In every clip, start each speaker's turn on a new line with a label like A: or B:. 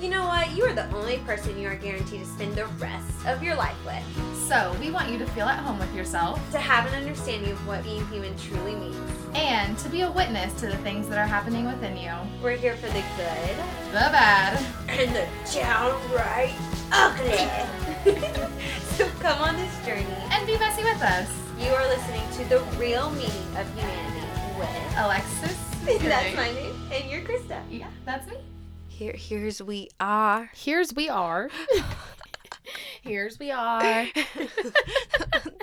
A: You know what? You are the only person you are guaranteed to spend the rest of your life with.
B: So, we want you to feel at home with yourself
A: To have an understanding of what being human truly means.
B: and to be a witness to the things that are happening within you.
A: We're here for the good
B: The bad.
A: and the downright ugly. so come on this journey.
B: And be messy with us.
A: You are listening to the real meaning of humanity with.
B: Alexis.
A: That's my name, and you're Krista.
B: Yeah, that's me.
A: Here, here's we are.
B: Here's we are. Here's we are.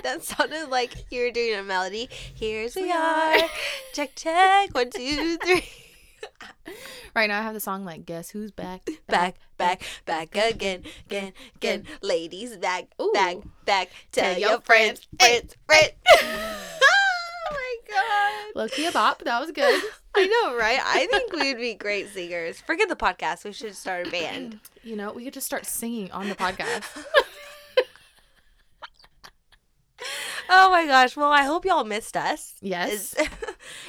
A: that sounded like you were doing a melody. Here's we are. Check, check. One, two, three.
B: Right now I have the song like Guess Who's Back?
A: Back, back, back again, again, again. Ladies, back,
B: Ooh.
A: back, back. Tell,
B: Tell
A: your
B: your
A: friends,
B: friends.
A: friends, friends. god.
B: Lowkey a bop. That was good.
A: I know, right? I think we would be great singers. Forget the podcast. We should start a band.
B: You know, we could just start singing on the podcast.
A: Oh my gosh. Well, I hope y'all missed us.
B: Yes.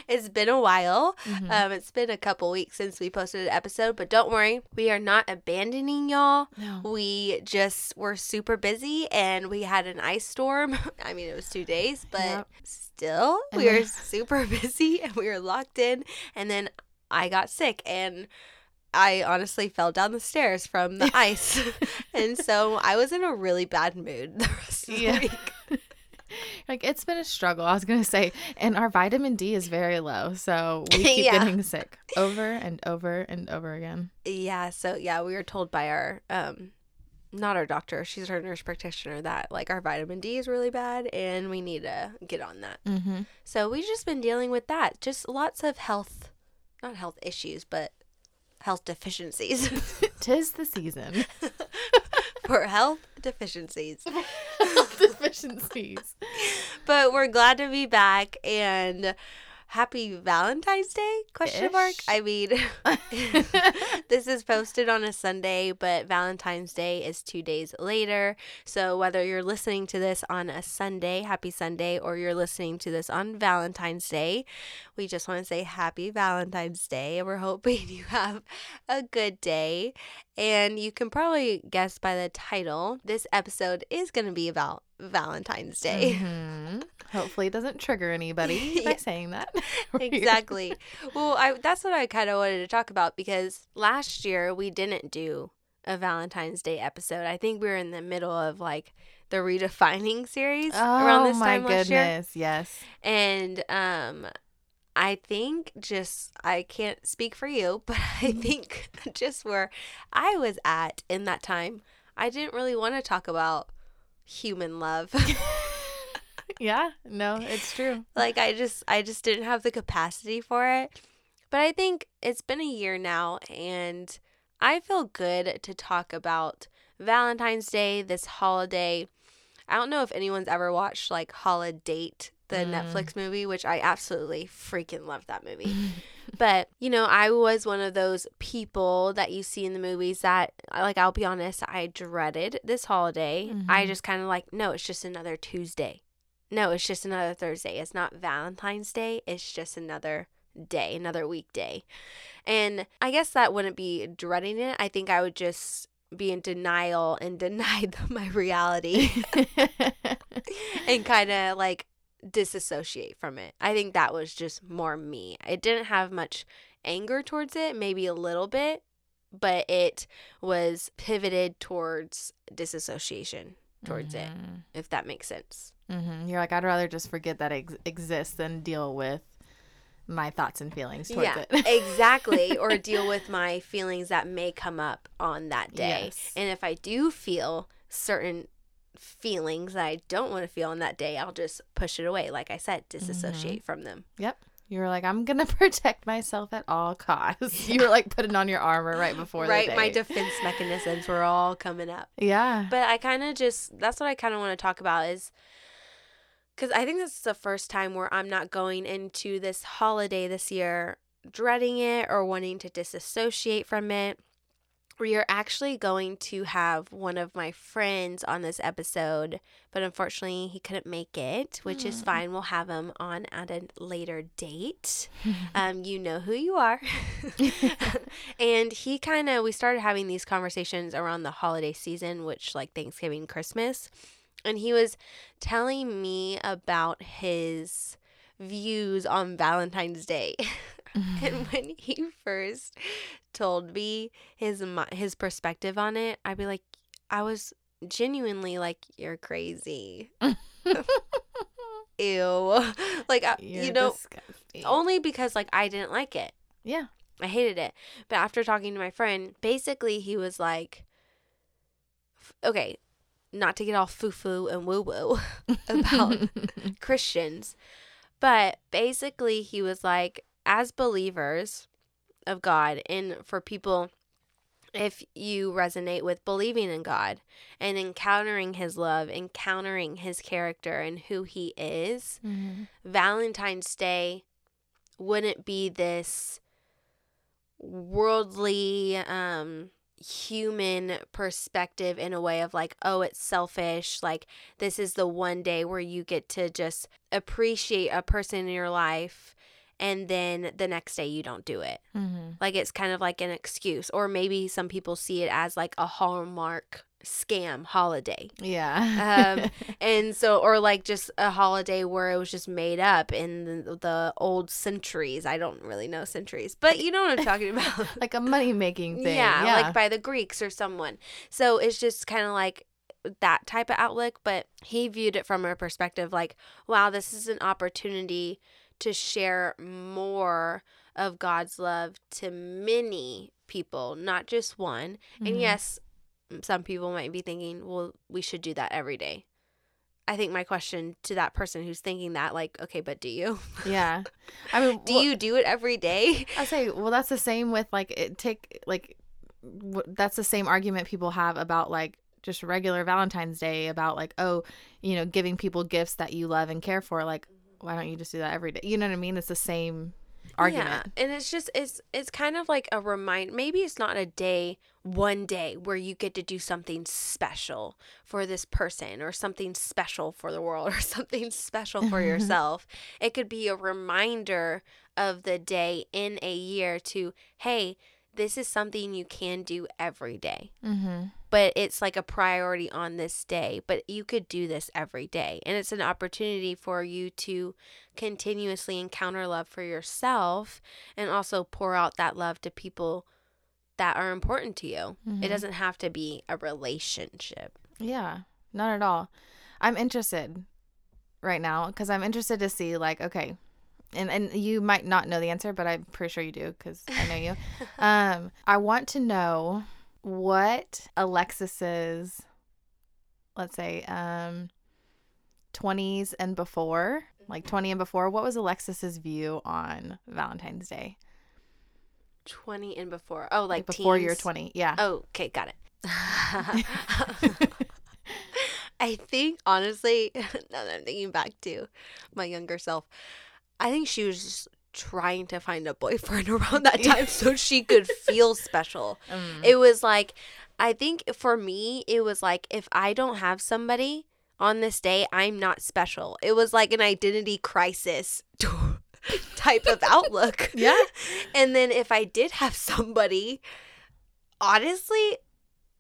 A: It's, been a while.
B: Mhm.
A: Um, it's been a couple weeks since we posted an episode, but don't worry, we are not abandoning y'all.
B: no.
A: We just were super busy and we had an ice storm. I mean, it was two days, but
B: Yep.
A: still,
B: And
A: we were
B: then-
A: super busy and we were locked in. And then I got sick and I honestly fell down the stairs from the ice. and so I was in a really bad mood the rest of
B: Yeah.
A: the week.
B: Like it's been a struggle. I was gonna say, and our vitamin D is very low, so we keep
A: Yeah.
B: getting sick over and over and over again.
A: Yeah, so yeah, we were told by our um not our doctor, she's our nurse practitioner that like our vitamin D is really bad and we need to get on that.
B: Mm-hmm.
A: So we've just been dealing with that. Just lots of health not health issues, but health deficiencies.
B: Tis the season.
A: For health deficiencies.
B: Deficiencies.
A: But we're glad to be back and happy Valentine's Day? Question mark. I mean this is posted on a Sunday, but Valentine's Day is two days later. So whether you're listening to this on a Sunday, happy Sunday, or you're listening to this on Valentine's Day, we just want to say happy Valentine's Day. And we're hoping you have a good day. And you can probably guess by the title, this episode is going to be about Valentine's Day.
B: Mhm. Hopefully, it doesn't trigger anybody by
A: Yeah.
B: saying that.
A: exactly. Well, I that's what I kind of wanted to talk about because last year we didn't do a Valentine's Day episode. I think we were in the middle of like the redefining series
B: Oh
A: around this time last year,
B: goodness! Yes.
A: and um. I think just I can't speak for you, but I think just where I was at in that time, I didn't really want to talk about human love.
B: Yeah. No, it's true.
A: like i just i just didn't have the capacity for it but i think it's been a year now and i feel good to talk about valentine's day this holiday i don't know if anyone's ever watched like holiday the
B: Mm.
A: netflix movie which i absolutely freaking love that movie but you know i was one of those people that you see in the movies that like i'll be honest i dreaded this holiday. I
B: Mhm.
A: just kind of like no it's just another tuesday. No it's just another thursday. It's not valentine's day. It's just another day another weekday. And i guess that wouldn't be dreading it. I think i would just be in denial and deny my reality. And kind of like disassociate from it. I think that was just more me. It didn't have much anger towards it, maybe a little bit, but it was pivoted towards disassociation towards it,
B: Mhm.
A: if that makes sense.
B: Mhm. You're like, I'd rather just forget that it ex- exists than deal with my thoughts and feelings towards
A: yeah,
B: it.
A: exactly. Or deal with my feelings that may come up on that day.
B: Yes.
A: And if I do feel certain feelings that I don't want to feel on that day, I'll just push it away. Like I said, disassociate mm-hmm. from them.
B: Yep. You were like, I'm gonna protect myself at all costs. You were like putting on your armor right before
A: right? My defense mechanisms were all coming up.
B: yeah.
A: But I kind of just, that's what I kind of want to talk about is because I think this is the first time where I'm not going into this holiday this year dreading it or wanting to disassociate from it. We are actually going to have one of my friends on this episode, but unfortunately he couldn't make it, which is
B: Mm.
A: fine. We'll have him on at a later date. um, you know who you are. and he kind of, we started having these conversations around the holiday season, which like Thanksgiving, Christmas. And he was telling me about his views on Valentine's Day. and mm-hmm. when he first told me his his perspective on it, I'd be like, I was genuinely like, "You're crazy." Ew. like I, you know,
B: disgusting.
A: only because like I didn't like it.
B: yeah.
A: I hated it. But after talking to my friend, basically he was like, okay, not to get all foo foo and woo woo about Christians, but basically he was like, as believers of God, and for people, if you resonate with believing in God and encountering His love, encountering His character and who He is,
B: Mhm.
A: Valentine's Day wouldn't be this worldly um human perspective in a way of like oh it's selfish like this is the one day where you get to just appreciate a person in your life and then the next day you don't do it
B: Mhm.
A: like it's kind of like an excuse or maybe some people see it as like a hallmark scam holiday
B: Yeah.
A: um, and so or like just a holiday where it was just made up in the, the old centuries i don't really know centuries but you know what i'm talking about
B: like a money making thing.
A: yeah,
B: Yeah.
A: like by the greeks or someone so it's just kind of like that type of outlook but he viewed it from a perspective like wow this is an opportunity to share more of god's love to many people not just one and
B: Mhm.
A: yes, some people might be thinking, well, we should do that every day. I think my question to that person who's thinking that, like, okay, but do you?
B: yeah. I mean,
A: Do
B: well,
A: you do it every day?
B: I say, well, that's the same with like it take like w- that's the same argument people have about like just regular Valentine's Day about like oh, you know, giving people gifts that you love and care for. Like, why don't you just do that every day? You know what I mean? It's the same argument.
A: Yeah, and it's just it's it's kind of like a remind. Maybe it's not a day, one day where you get to do something special for this person or something special for the world or something special for yourself. it could be a reminder of the day in a year to hey, this is something you can do every day.
B: Mm-hmm.
A: But it's like a priority on this day. But you could do this every day. And it's an opportunity for you to continuously encounter love for yourself and also pour out that love to people that are important to you.
B: Mhm.
A: It doesn't have to be a relationship.
B: Yeah, not at all. I'm interested right now because I'm interested to see like okay, and and you might not know the answer, but I'm pretty sure you do because I know you. um, I want to know what Alexis's, let's say, um, 20s and before, like 20 and before. What was Alexis's view on Valentine's Day?
A: 20 and before. Oh, like,
B: before you're 20, yeah.
A: Oh, okay, got it. I think honestly, now that I'm thinking back to my younger self, I think she was just trying to find a boyfriend around that time so she could feel special.
B: Mm.
A: It was like I think for me it was like if I don't have somebody on this day, I'm not special. It was like an identity crisis type of outlook.
B: Yeah.
A: And then if I did have somebody, honestly,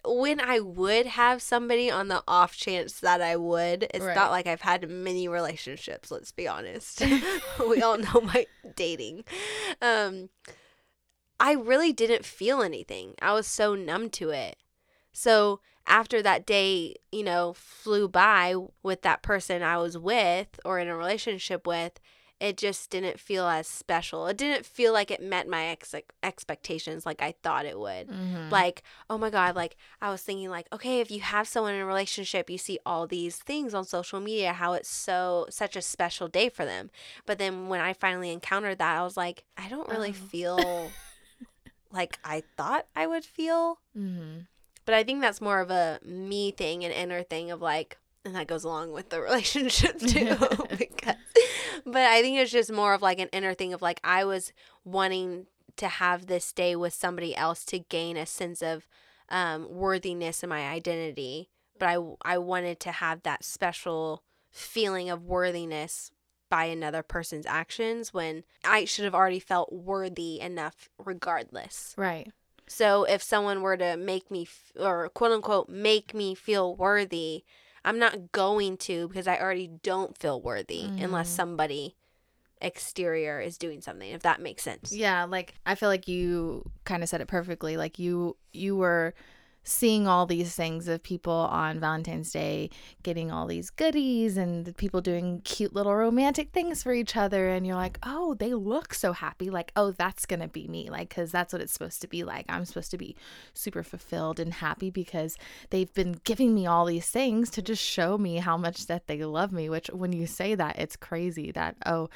A: when I would have somebody on the off chance that I would, it's
B: Right.
A: not like I've had many relationships, let's be honest. we all know my dating. Um I really didn't feel anything. I was so numb to it. So after that day, you know, flew by with that person I was with or in a relationship with, it just didn't feel as special. It didn't feel like it met my ex- expectations like I thought it would.
B: Mhm.
A: Like, oh my God, like I was thinking, like, okay, if you have someone in a relationship, you see all these things on social media, how it's so, such a special day for them. But then when I finally encountered that, I was like, I don't really
B: Oh.
A: feel like I thought I would feel.
B: Mhm.
A: But I think that's more of a me thing, an inner thing of like, and that goes along with the relationship too. because, but I think it's just more of like an inner thing of like, I was wanting to have this day with somebody else to gain a sense of um, worthiness in my identity, but I I wanted to have that special feeling of worthiness by another person's actions when I should have already felt worthy enough regardless.
B: Right.
A: So if someone were to make me f- or quote unquote make me feel worthy, I'm not going to because I already don't feel worthy unless
B: Mhm.
A: somebody exterior is doing something if that makes sense.
B: Yeah, like I feel like you kind of said it perfectly. Like you you were seeing all these things of people on Valentine's Day getting all these goodies and people doing cute little romantic things for each other and you're like, "Oh, they look so happy." Like, "Oh, that's going to be me." Like cuz that's what it's supposed to be like. I'm supposed to be super fulfilled and happy because they've been giving me all these things to just show me how much that they love me, which when you say that, it's crazy that oh,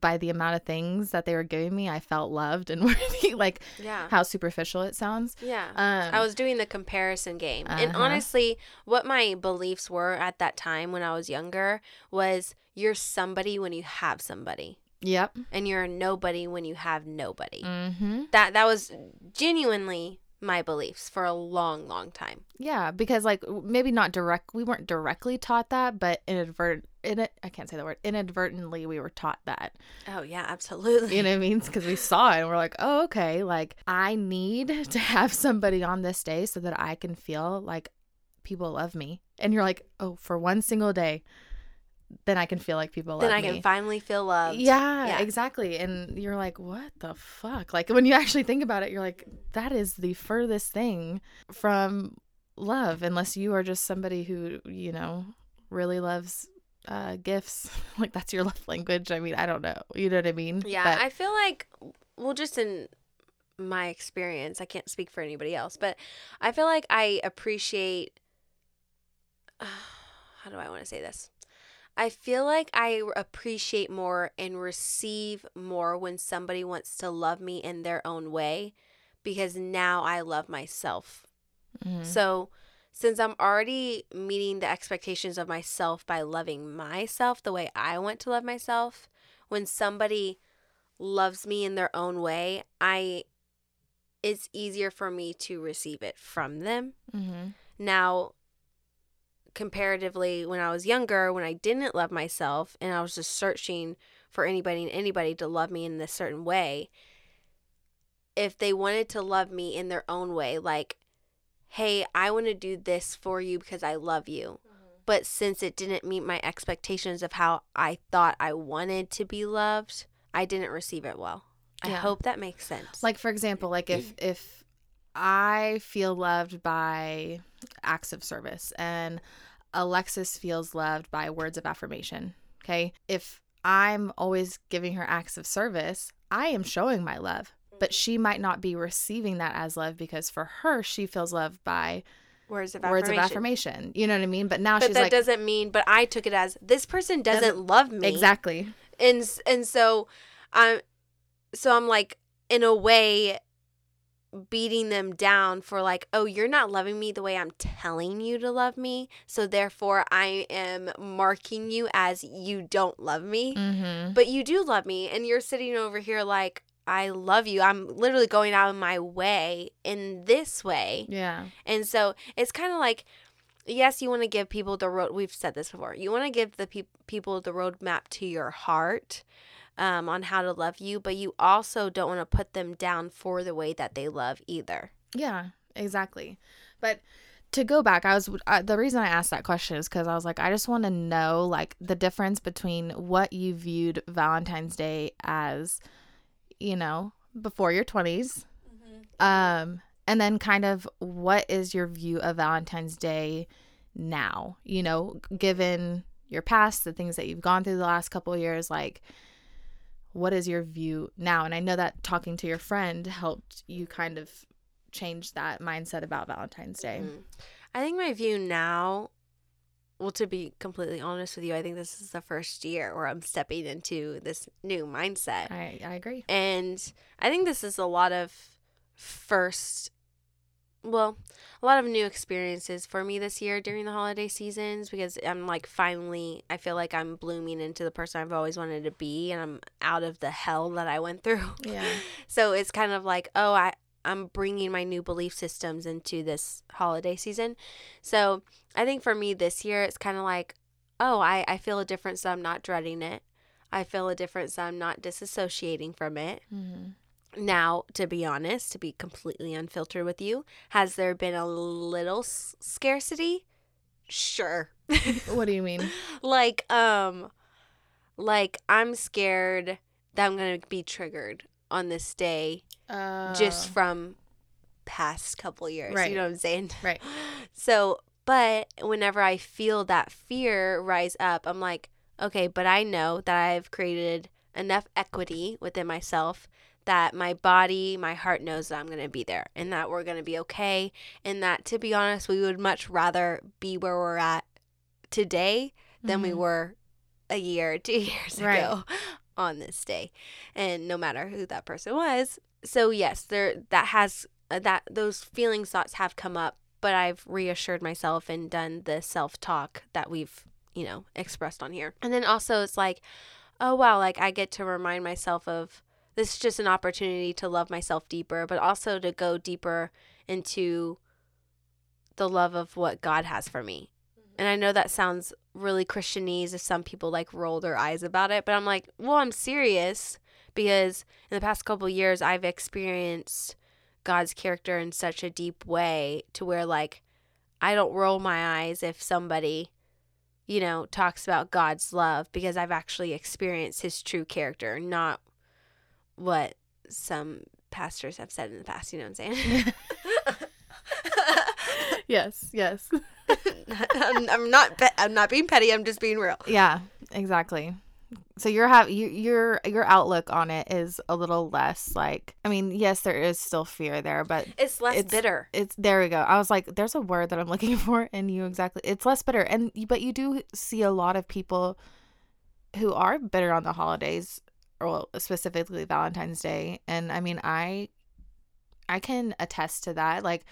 B: by the amount of things that they were giving me, I felt loved and worthy. Like
A: Yeah.
B: how superficial it sounds.
A: Yeah.
B: Um,
A: I was doing the comparison game. And
B: Uh-huh.
A: honestly, what my beliefs were at that time when I was younger was you're somebody when you have somebody
B: Yep.
A: and you're a nobody when you have nobody.
B: Mm-hmm.
A: That that was genuinely my beliefs for a long long time.
B: Yeah, because like maybe not direct, we weren't directly taught that, but inadvert, in I can't say the word inadvertently, we were taught that.
A: Oh yeah, absolutely.
B: You know what I mean? Because we saw it and we're like, oh, okay. Like I need to have somebody on this day so that I can feel like people love me. And you're like, oh, for one single day, then I can feel like people love
A: then I
B: me.
A: can finally feel loved.
B: Yeah,
A: Yeah.
B: exactly. And you're like, what the fuck? Like when you actually think about it, you're like, that is the furthest thing from love, unless you are just somebody who, you know, really loves uh gifts. like that's your love language. I mean, I don't know. You know what I mean?
A: Yeah,
B: But-
A: I feel like, well, just in my experience, I can't speak for anybody else, but I feel like I appreciate. how do I want to say this? I feel like I appreciate more and receive more when somebody wants to love me in their own way because now I love myself.
B: Mhm.
A: So, since I'm already meeting the expectations of myself by loving myself the way I want to love myself, when somebody loves me in their own way, I it's easier for me to receive it from them.
B: Mhm.
A: Now, comparatively, when I was younger, when I didn't love myself and I was just searching for anybody and anybody to love me in this certain way, if they wanted to love me in their own way, like, hey, I want to do this for you because I love you. Mm-hmm. But since it didn't meet my expectations of how I thought I wanted to be loved, I didn't receive it well. I hope that makes sense.
B: Like for example, like if if I feel loved by acts of service and Alexis feels loved by words of affirmation, okay? If I'm always giving her acts of service, I am showing my love. But she might not be receiving that as love because for her she feels loved by
A: words of
B: words of
A: affirmation.
B: affirmation. You know what I mean? But now she's
A: But
B: she's
A: that
B: like
A: doesn't mean. But I took it as this person doesn't,
B: Doesn't-
A: love me
B: exactly.
A: and and so I'm so I'm like in a way beating them down for like oh you're not loving me the way I'm telling you to love me so therefore I am marking you as you don't love me
B: Mhm.
A: but you do love me and you're sitting over here like I love you I'm literally going out of my way in this way
B: Yeah.
A: and so it's kind of like, yes, you want to give people the road. We've said this before. You want to give the peop people the roadmap to your heart um, on how to love you, but you also don't want to put them down for the way that they love either.
B: Yeah, exactly. But to go back, I was uh, the reason I asked that question is because I was like, I just want to know like the difference between what you viewed Valentine's Day as, you know, before your 20s, um, and then kind of what is your view of Valentine's Day now? You know, given your past, the things that you've gone through the last couple of years, like what is your view now? And I know that talking to your friend helped you kind of change that mindset about Valentine's Day.
A: Mhm. I think my view now, well, to be completely honest with you, I think this is the first year where I'm stepping into this new mindset.
B: I, I agree.
A: And I think this is a lot of first well, a lot of new experiences for me this year during the holiday seasons because I'm like finally, I feel like I'm blooming into the person I've always wanted to be and I'm out of the hell that I went through.
B: Yeah.
A: So it's kind of like, oh, I, I'm bringing my new belief systems into this holiday season. So I think for me this year, it's kind of like, oh, I, I feel a difference. So I'm not dreading it. I feel a difference. So I'm not disassociating from it.
B: Mm-hmm.
A: Now, to be honest, to be completely unfiltered with you, has there been a little s- scarcity? Sure.
B: What do you mean?
A: like, um, like I'm scared that I'm gonna be triggered on this day
B: Uh,
A: just from past couple years.
B: Right.
A: You know what I'm saying?
B: Right.
A: So, but whenever I feel that fear rise up, I'm like, okay, but I know that I've created enough equity within myself that my body, my heart knows that I'm going to be there and that we're going to be okay. And that, to be honest, we would much rather be where we're at today than we
B: Mhm.
A: were a year, two years
B: Right.
A: ago on this day. And no matter who that person was. So, yes, there that has uh, that those feelings thoughts have come up but i've reassured myself and done the self-talk that we've you know expressed on here and then also it's like oh wow like i get to remind myself of this is just an opportunity to love myself deeper but also to go deeper into the love of what god has for me. Mm-hmm. And i know that sounds really christianese if some people like roll their eyes about it but i'm like well i'm serious because in the past couple years i've experienced God's character in such a deep way to where like I don't roll my eyes if somebody you know talks about God's love because I've actually experienced his true character, not what some pastors have said in the past, you know what I'm saying?
B: yes. Yes.
A: I'm, I'm not pe- I'm not being petty, I'm just being real.
B: Yeah. Exactly. So your have you, your your outlook on it is a little less like. I mean, yes, there is still fear there, but
A: It's less
B: It's-
A: bitter.
B: it's there we go. I was like, there's a word that I'm looking for, and you exactly. It's less bitter, and but you do see a lot of people who are bitter on the holidays, well, specifically Valentine's Day, and I mean, I I can attest to that. Like,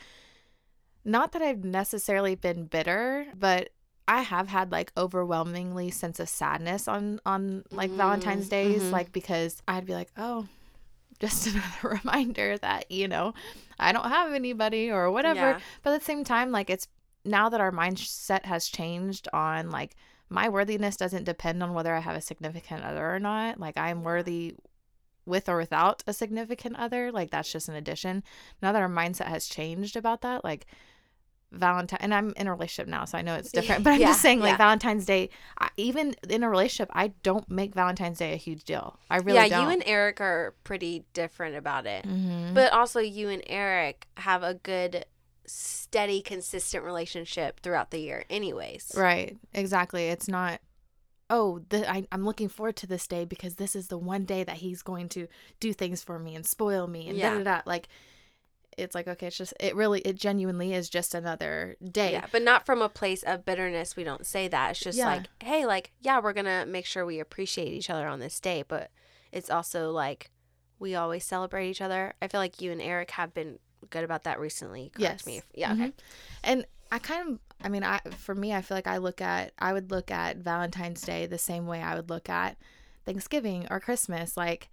B: not that I've necessarily been bitter, but I have had like overwhelmingly sense of sadness on on like
A: Mm,
B: Valentine's days,
A: mhm.
B: like because I'd be like, oh, just another reminder that you know I don't have anybody or whatever.
A: Yeah.
B: But at the same time, like it's now that our mindset has changed on like my worthiness doesn't depend on whether I have a significant other or not. Like I'm worthy with or without a significant other. Like that's just an addition. Now that our mindset has changed about that, like Valentine, and I'm in a relationship now, so I know it's different. But I'm
A: Yeah,
B: just saying, like
A: yeah.
B: Valentine's Day, I, even in a relationship, I don't make Valentine's Day a huge deal. I really
A: yeah,
B: don't.
A: you and Eric are pretty different about it.
B: Mhm.
A: But also, you and Eric have a good, steady, consistent relationship throughout the year, anyways.
B: Right. Exactly. It's not, oh, the, I, I'm looking forward to this day because this is the one day that he's going to do things for me and spoil me and
A: Yeah.
B: da da da. Like, it's like, okay, it's just, it really, it genuinely is just another day.
A: Yeah, but not from a place of bitterness. We don't say that. It's just
B: Yeah.
A: like, hey, like, yeah, we're gonna make sure we appreciate each other on this day, but it's also like we always celebrate each other. I feel like you and Eric have been good about that recently. Correct
B: Yes.
A: me. If, yeah. Okay.
B: Mhm. And I kind of, I mean, I for me, I feel like I look at, I would look at Valentine's Day the same way I would look at Thanksgiving or Christmas. Like,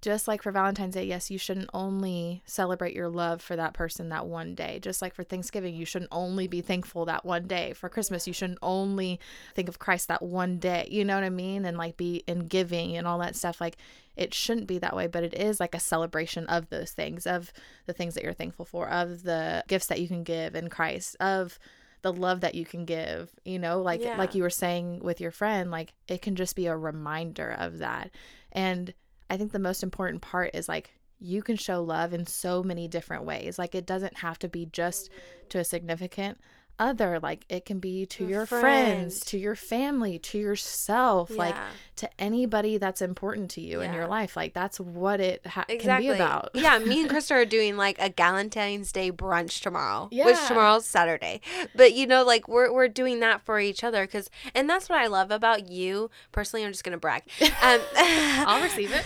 B: just like for Valentine's Day, yes, you shouldn't only celebrate your love for that person that one day. Just like for Thanksgiving, you shouldn't only be thankful that one day. For Christmas, you shouldn't only think of Christ that one day. You know what I mean? And like be in giving and all that stuff. Like, it shouldn't be that way, but it is like a celebration of those things, of the things that you're thankful for, of the gifts that you can give in Christ, of the love that you can give, you know, like
A: Yeah.
B: like you were saying with your friend, like it can just be a reminder of that. And I think the most important part is like you can show love in so many different ways. Like it doesn't have to be just to a significant other. Like it can be to
A: Your
B: your friends,
A: friends.
B: to your family, to yourself, like to anybody that's important to you in your life. Like that's what it ha-
A: Exactly.
B: can be about.
A: yeah, me and Krista are doing like a Valentine's Day brunch tomorrow, which tomorrow's Saturday. But you know, like we're we're doing that for each other because, and that's what I love about you personally. I'm just gonna brag. Um,
B: I'll receive it.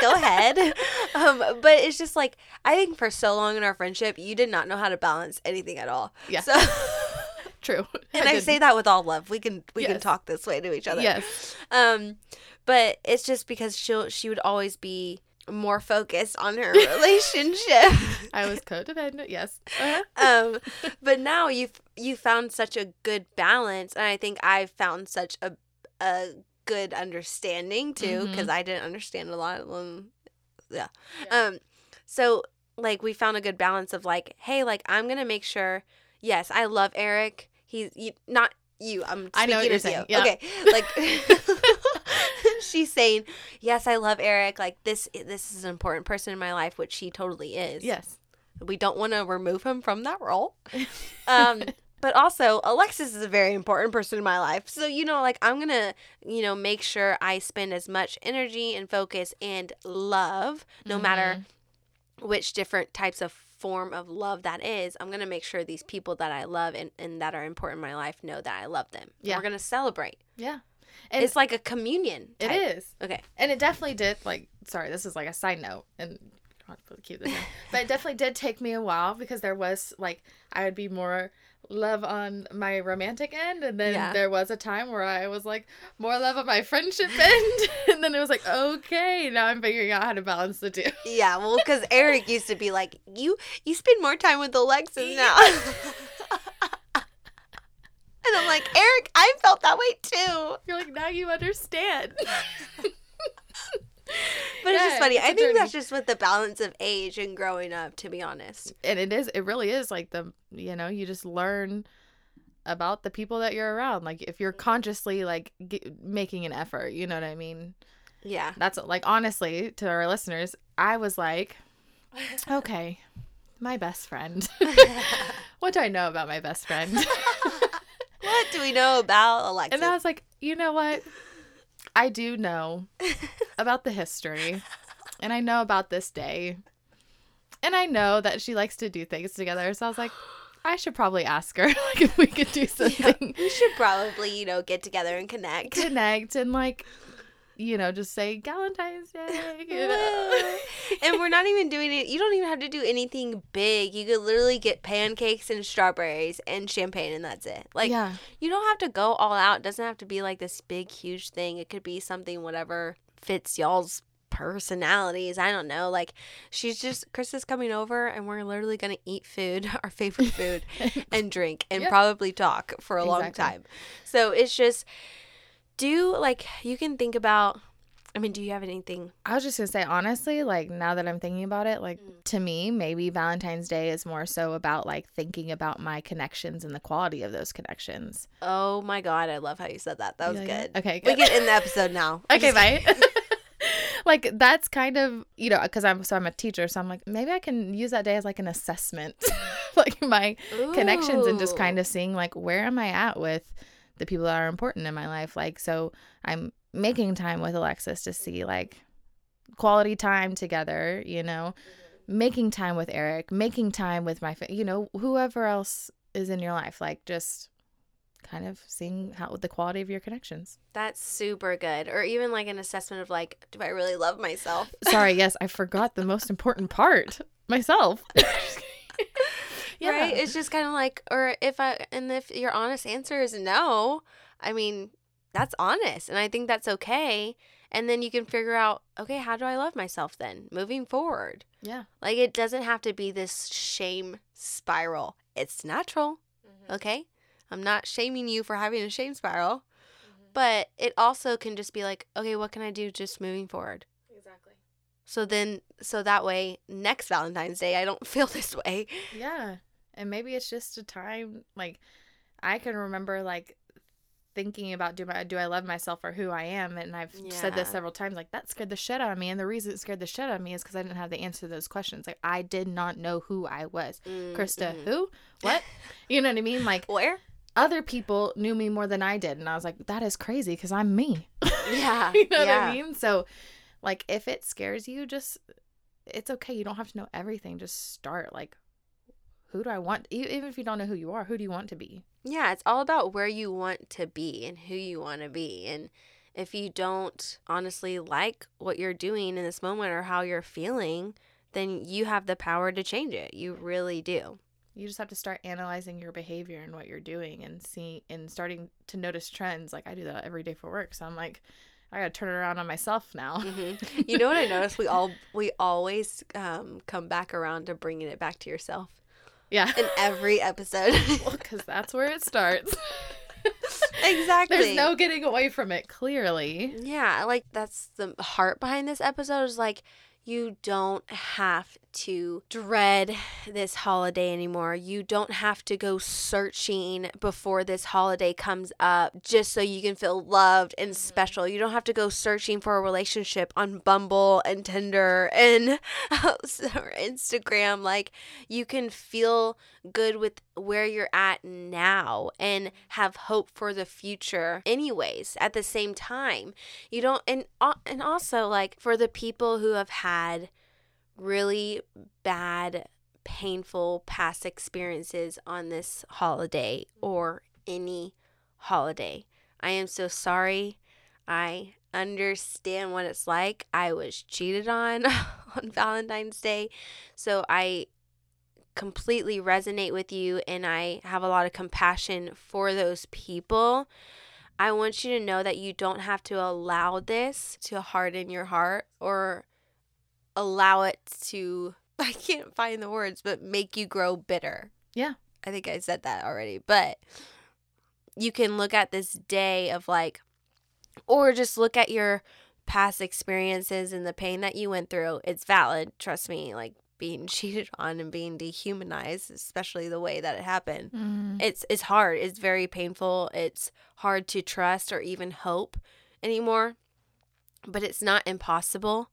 A: Go ahead. Um, but it's just like I think for so long in our friendship, you did not know how to balance anything at all.
B: Yeah.
A: So,
B: True.
A: and I, say that with all love. We can we can talk this way to each other.
B: Yes.
A: Um, but it's just because she'll she would always be more focused on her relationship.
B: I was codependent. Yes. Uh-huh.
A: um, but now you've you found such a good balance, and I think I've found such a a good understanding too, because I didn't understand a lot of them. Yeah.
B: Yeah.
A: Um. So like we found a good balance of like, hey, like I'm gonna make sure. Yes, I love Eric. He's you, not you. I'm
B: I know what
A: speaking
B: you're
A: as
B: saying,
A: you.
B: yeah.
A: Okay. Like she's saying, yes, I love Eric. Like this. This is an important person in my life, which he totally is
B: Yes.
A: we don't want to remove him from that role. Um, but also, Alexis is a very important person in my life. So, you know, like I'm going to, you know, make sure I spend as much energy and focus and love, no matter mm-hmm. which different types of form of love that is. I'm going to make sure these people that I love and, and that are important in my life know that I love them.
B: Yeah.
A: We're going to celebrate.
B: Yeah. And
A: it's like a communion.
B: it
A: type.
B: is.
A: Okay.
B: And it definitely did like sorry, this is like a side note and keep this in. But it definitely did take me a while because there was like I would be more love on my romantic end and then
A: Yeah.
B: there was a time where I was like more love on my friendship end and then it was like okay now I'm figuring out how to balance the two.
A: Yeah, well, because Eric used to be like, you you spend more time with Alexis now. and I'm like, Eric, I felt that way too.
B: You're like now you understand.
A: But it's just funny.
B: it's
A: I think that's just with the balance of age and growing up, to be honest.
B: and it is it really is like the you know you just learn about the people that you're around like if you're consciously like g- making an effort you know what i mean
A: Yeah.
B: that's like honestly to our listeners i was like okay my best friend what do i know about my best friend
A: what do we know about Alexis?
B: and i was like you know what i do know about the history and i know about this day and i know that she likes to do things together so i was like i should probably ask her like if we could do something
A: we should probably, you know, get together and connect.
B: connect and like you know just say Valentine's Day. You know?
A: and we're not even doing it. You don't even have to do anything big. You could literally get pancakes and strawberries and champagne, and that's it. Like,
B: yeah,
A: you don't have to go all out. It doesn't have to be like this big, huge thing. It could be something whatever fits y'all's personalities. I don't know. Like, she's just, Chris is coming over, and we're literally going to eat food, our favorite food, and drink, and
B: Yep.
A: probably talk for a long time. So it's just, do like, you can think about, I mean, do you have anything?
B: I was just gonna say honestly, like now that I'm thinking about it, like
A: Mm.
B: to me, maybe Valentine's Day is more so about like thinking about my connections and the quality of those connections.
A: Oh my God, I love how you said that. That was good.
B: Okay,
A: We
B: good.
A: can end the episode now.
B: Okay, bye. like that's kind of you know because I'm so I'm a teacher, so I'm like maybe I can use that day as like an assessment, like my connections and just kind of seeing like where am I at with the people that are important in my life. Like so I'm making time with Alexis to see like quality time together, you know, making time with Eric, making time with my you know whoever else is in your life, like just kind of seeing how the quality of your connections.
A: That's super good. Or even like an assessment of like, do I really love myself?
B: Sorry, yes, I forgot the most important part myself.
A: Right? It's just kind of like, or if I, and if your honest answer is no, I mean, that's honest. And I think that's okay. And then you can figure out, okay, how do I love myself then moving forward?
B: Yeah.
A: Like, it doesn't have to be this shame spiral. It's natural. Mm-hmm. Okay. I'm not shaming you for having a shame spiral, mm-hmm. but it also can just be like, okay, what can I do just moving forward?
B: Exactly.
A: So then, so that way, next Valentine's Day, I don't feel this way.
B: Yeah. And maybe it's just a time like I can remember like thinking about do I do I love myself or who I am? And I've said this several times like that scared the shit out of me. And the reason it scared the shit out of me is cuz I didn't have the answer to those questions. Like I did not know who I was. Krista
A: Mhm.
B: who? What? You know what I mean? Like
A: Where?
B: other people knew me more than I did. And I was like that is crazy cuz I'm me.
A: Yeah.
B: you know
A: yeah.
B: what I mean? So like if it scares you just it's okay. You don't have to know everything. Just start like who do I want even if you don't know who you are who do you want to be
A: Yeah, it's all about where you want to be and who you want to be. And if you don't honestly like what you're doing in this moment or how you're feeling, then you have the power to change it. You really do.
B: You just have to start analyzing your behavior and what you're doing and see and starting to notice trends. Like I do that every day for work. So I'm like, I gotta turn it around on myself now.
A: Mm-hmm. You know what I noticed? We all we always um, come back around to bringing it back to yourself.
B: Yeah.
A: In every episode.
B: well, because that's where it starts.
A: exactly.
B: There's no getting away from it. Clearly.
A: Yeah, like that's the heart behind this episode is like you don't have to dread this holiday anymore. You don't have to go searching before this holiday comes up just so you can feel loved and mm-hmm. special. You don't have to go searching for a relationship on Bumble and Tinder and Instagram. Like, you can feel good with where you're at now and have hope for the future anyways at the same time you don't and uh, and also like for the people who have had really bad, painful past experiences on this holiday or any holiday. I am so sorry. I understand what it's like. I was cheated on on Valentine's Day. So I completely resonate with you and I have a lot of compassion for those people. I want you to know that you don't have to allow this to harden your heart or allow it to I can't find the words, but make you grow bitter.
B: Yeah.
A: I think I said that already, but you can look at this day of like or just look at your past experiences and the pain that you went through. It's valid, trust me, like being cheated on and being dehumanized, especially the way that it happened.
B: Mm-hmm.
A: It's it's hard. It's very painful. It's hard to trust or even hope anymore. But it's not impossible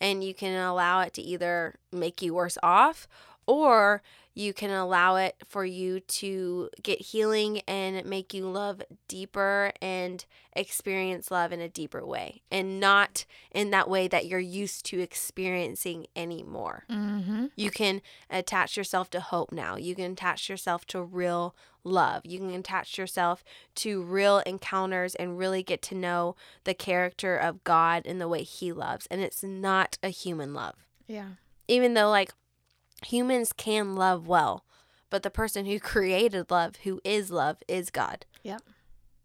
A: and you can allow it to either make you worse off or you can allow it for you to get healing and make you love deeper and experience love in a deeper way and not in that way that you're used to experiencing anymore.
B: Mm-hmm.
A: You can attach yourself to hope now. You can attach yourself to real love. You can attach yourself to real encounters and really get to know the character of God and the way He loves. And it's not a human love.
B: Yeah.
A: Even though, like, humans can love well, but the person who created love, who is love, is God.
B: Yep.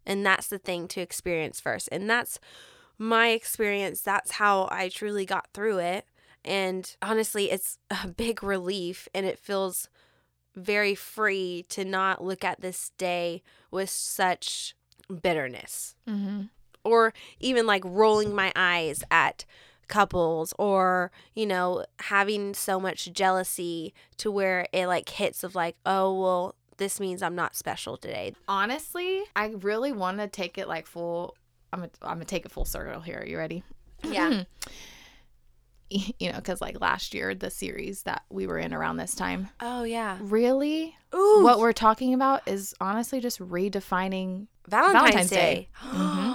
A: And that's the thing to experience first. And that's my experience. That's how I truly got through it. And honestly, it's a big relief and it feels very free to not look at this day with such bitterness
B: Mm-hmm.
A: or even like rolling my eyes at couples or you know having so much jealousy to where it like hits of like oh well this means i'm not special today
B: Honestly, I really want to take it like full. I'm gonna, I'm gonna take it full circle here. Are you ready?
A: yeah
B: You know, because like last year, the series that we were in around this time,
A: oh yeah
B: really,
A: Ooh,
B: what we're talking about is honestly just redefining.
A: valentine's,
B: Valentine's
A: day,
B: Day. Mhm.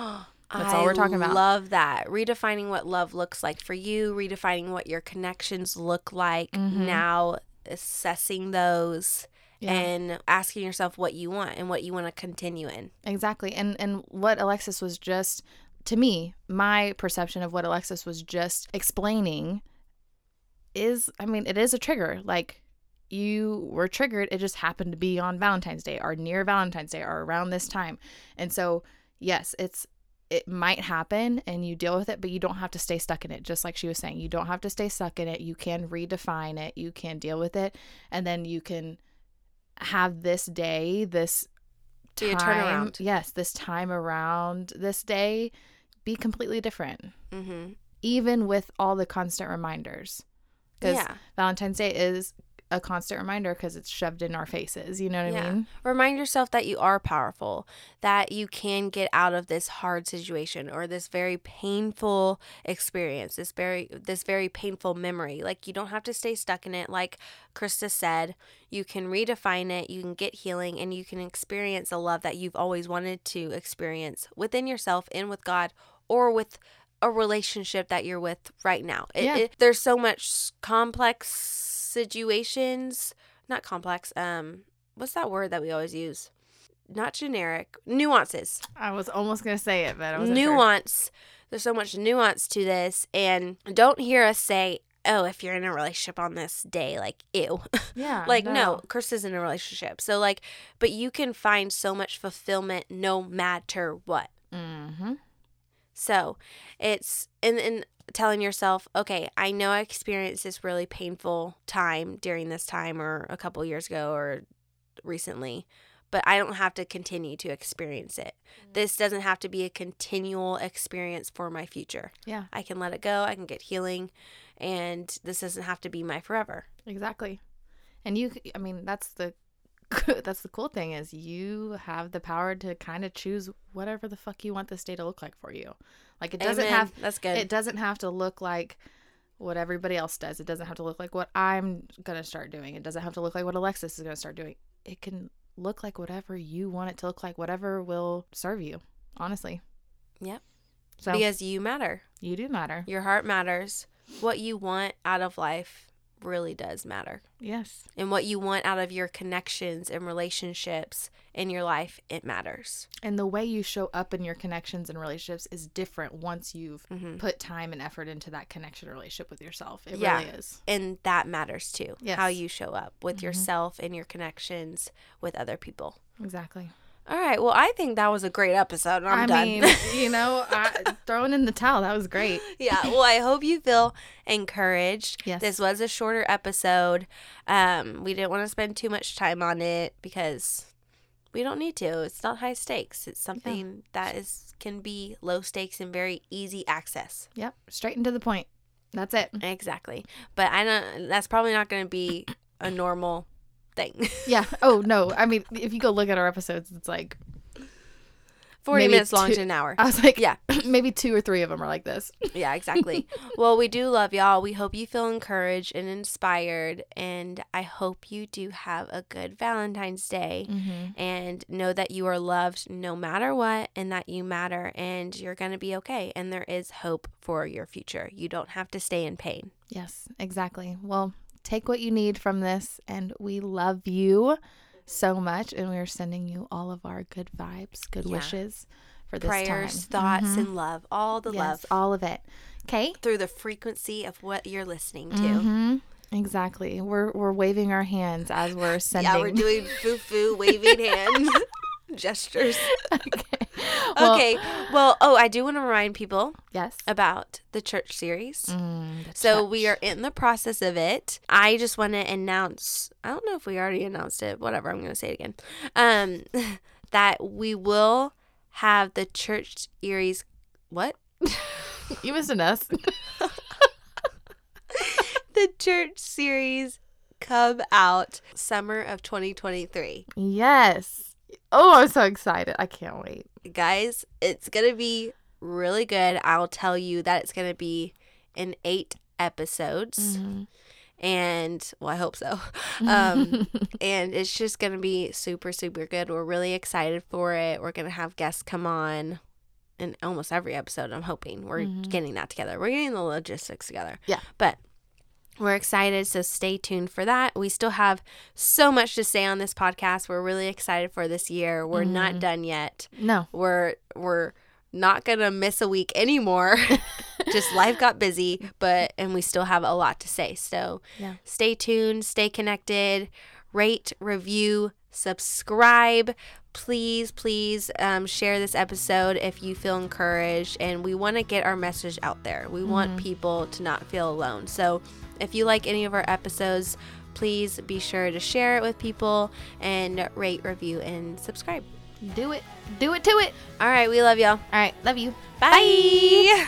B: That's all we're talking about.
A: love that redefining what love looks like for you redefining what your connections look like
B: Mhm.
A: now assessing those
B: Yeah.
A: and asking yourself what you want and what you want to continue in
B: Exactly. And and what Alexis was just to me, my perception of what Alexis was just explaining is I mean, it is a trigger. Like you were triggered, it just happened to be on Valentine's Day or near Valentine's Day or around this time. And so, yes, it's it might happen and you deal with it, but you don't have to stay stuck in it. Just like she was saying, you don't have to stay stuck in it. You can redefine it, you can deal with it, and then you can have this day, this time-. Yes, this time around this day be completely different,
A: mm-hmm.
B: even with all the constant reminders. Because
A: yeah
B: Valentine's Day is a constant reminder because it's shoved in our faces. You know what
A: Yeah.
B: I mean?
A: Remind yourself that you are powerful, that you can get out of this hard situation or this very painful experience, this very this very painful memory. Like you don't have to stay stuck in it. Like Krista said, you can redefine it, you can get healing, and you can experience a love that you've always wanted to experience within yourself and with God or with a relationship that you're with right now. It,
B: Yeah.
A: it- there's so much complex situations, not complex. Um, what's that word that we always use? not generic nuances
B: I was almost gonna say it, but I was
A: nuance there's so much nuance to this and don't hear us say oh if you're in a relationship on this day like ew
B: Yeah,
A: like no. chris is in a relationship so like but you can find so much fulfillment no matter what
B: Mm-hmm.
A: so it's and, and telling yourself, okay, I know I experienced this really painful time during this time or a couple years ago or recently, but I don't have to continue to experience it. Mm. This doesn't have to be a continual experience for my future.
B: Yeah,
A: I can let it go, I can get healing, and this doesn't have to be my forever.
B: exactly. And you, I mean, that's the that's the cool thing is you have the power to kind of choose whatever the fuck you want this day to look like for you. Like it doesn't
A: Amen.
B: have
A: That's good.
B: it doesn't have to look like what everybody else does. It doesn't have to look like what I'm gonna start doing. It doesn't have to look like what Alexis is gonna start doing. It can look like whatever you want it to look like, whatever will serve you. Honestly.
A: Yep.
B: So
A: because you matter.
B: you do matter.
A: Your heart matters. What you want out of life really does matter.
B: Yes.
A: and what you want out of your connections and relationships in your life, it matters.
B: And the way you show up in your connections and relationships is different once you've
A: Mhm.
B: put time and effort into that connection relationship with yourself. It
A: Yeah.
B: really is.
A: And that matters too. How you show up with
B: Mhm.
A: yourself and your connections with other people.
B: Exactly.
A: All right. Well, I think that was a great episode. I'm
B: I
A: done.
B: mean, you know, I, throwing in the towel, that was great.
A: yeah. Well, I hope you feel encouraged.
B: Yes.
A: This was a shorter episode. Um, we didn't want to spend too much time on it because we don't need to. It's not high stakes. It's something that is can be low stakes and very easy access.
B: Yep. Straight and to the point. That's it.
A: Exactly. But I don't that's probably not going to be a normal thing.
B: Yeah. Oh, no. I mean, if you go look at our episodes, it's like,
A: 40
B: Maybe
A: minutes long
B: two-
A: to an hour.
B: I was like,
A: Yeah.
B: maybe two or three of them are like this.
A: Yeah, exactly. well, we do love y'all. We hope you feel encouraged and inspired and I hope you do have a good Valentine's Day.
B: Mm-hmm.
A: and know that you are loved no matter what and that you matter and you're going to be okay and there is hope for your future. You don't have to stay in pain.
B: Yes, exactly. Well, take what you need from this, and we love you so much, and we are sending you all of our good vibes, good
A: Yeah.
B: wishes for this
A: Prayers,
B: time.
A: thoughts,
B: Mhm.
A: and love. All the
B: yes,
A: love
B: all of it. Okay.
A: through the frequency of what you're listening to.
B: hmm Exactly. We're we're waving our hands as we're sending.
A: Yeah, we're doing foo foo waving hand gestures.
B: okay. Well,
A: okay. Well, oh, I do want to remind people
B: Yes.
A: about the church series.
B: Mm, the
A: So we are in the process of it. I just want to announce, I don't know if we already announced it, whatever, I'm going to say it again. Um that we will have the church series what?
B: You missing us.
A: The church series come out summer of 2023.
B: yes. Oh, I'm so excited. I can't wait.
A: Guys, it's going to be really good. I'll tell you that it's going to be in 8 episodes.
B: Mhm.
A: and well, I hope so. Um, and it's just gonna be super, super good. We're really excited for it. We're gonna have guests come on in almost every episode. I'm hoping we're
B: Mhm.
A: getting that together. We're getting the logistics together.
B: Yeah.
A: but we're excited. So stay tuned for that. We still have so much to say on this podcast. We're really excited for this year. We're not
B: Mhm.
A: done yet.
B: no.
A: We're we're not gonna miss a week anymore. just life got busy, but and we still have a lot to say. So
B: Yeah.
A: stay tuned, stay connected, rate, review, subscribe. Please, please um, share this episode if you feel encouraged. And we want to get our message out there. We want people to not feel alone. So if you like any of our episodes, please be sure to share it with people and rate, review, and subscribe.
B: Do it. Do it to it.
A: All right, we love y'all.
B: All right. Love you.
A: Bye.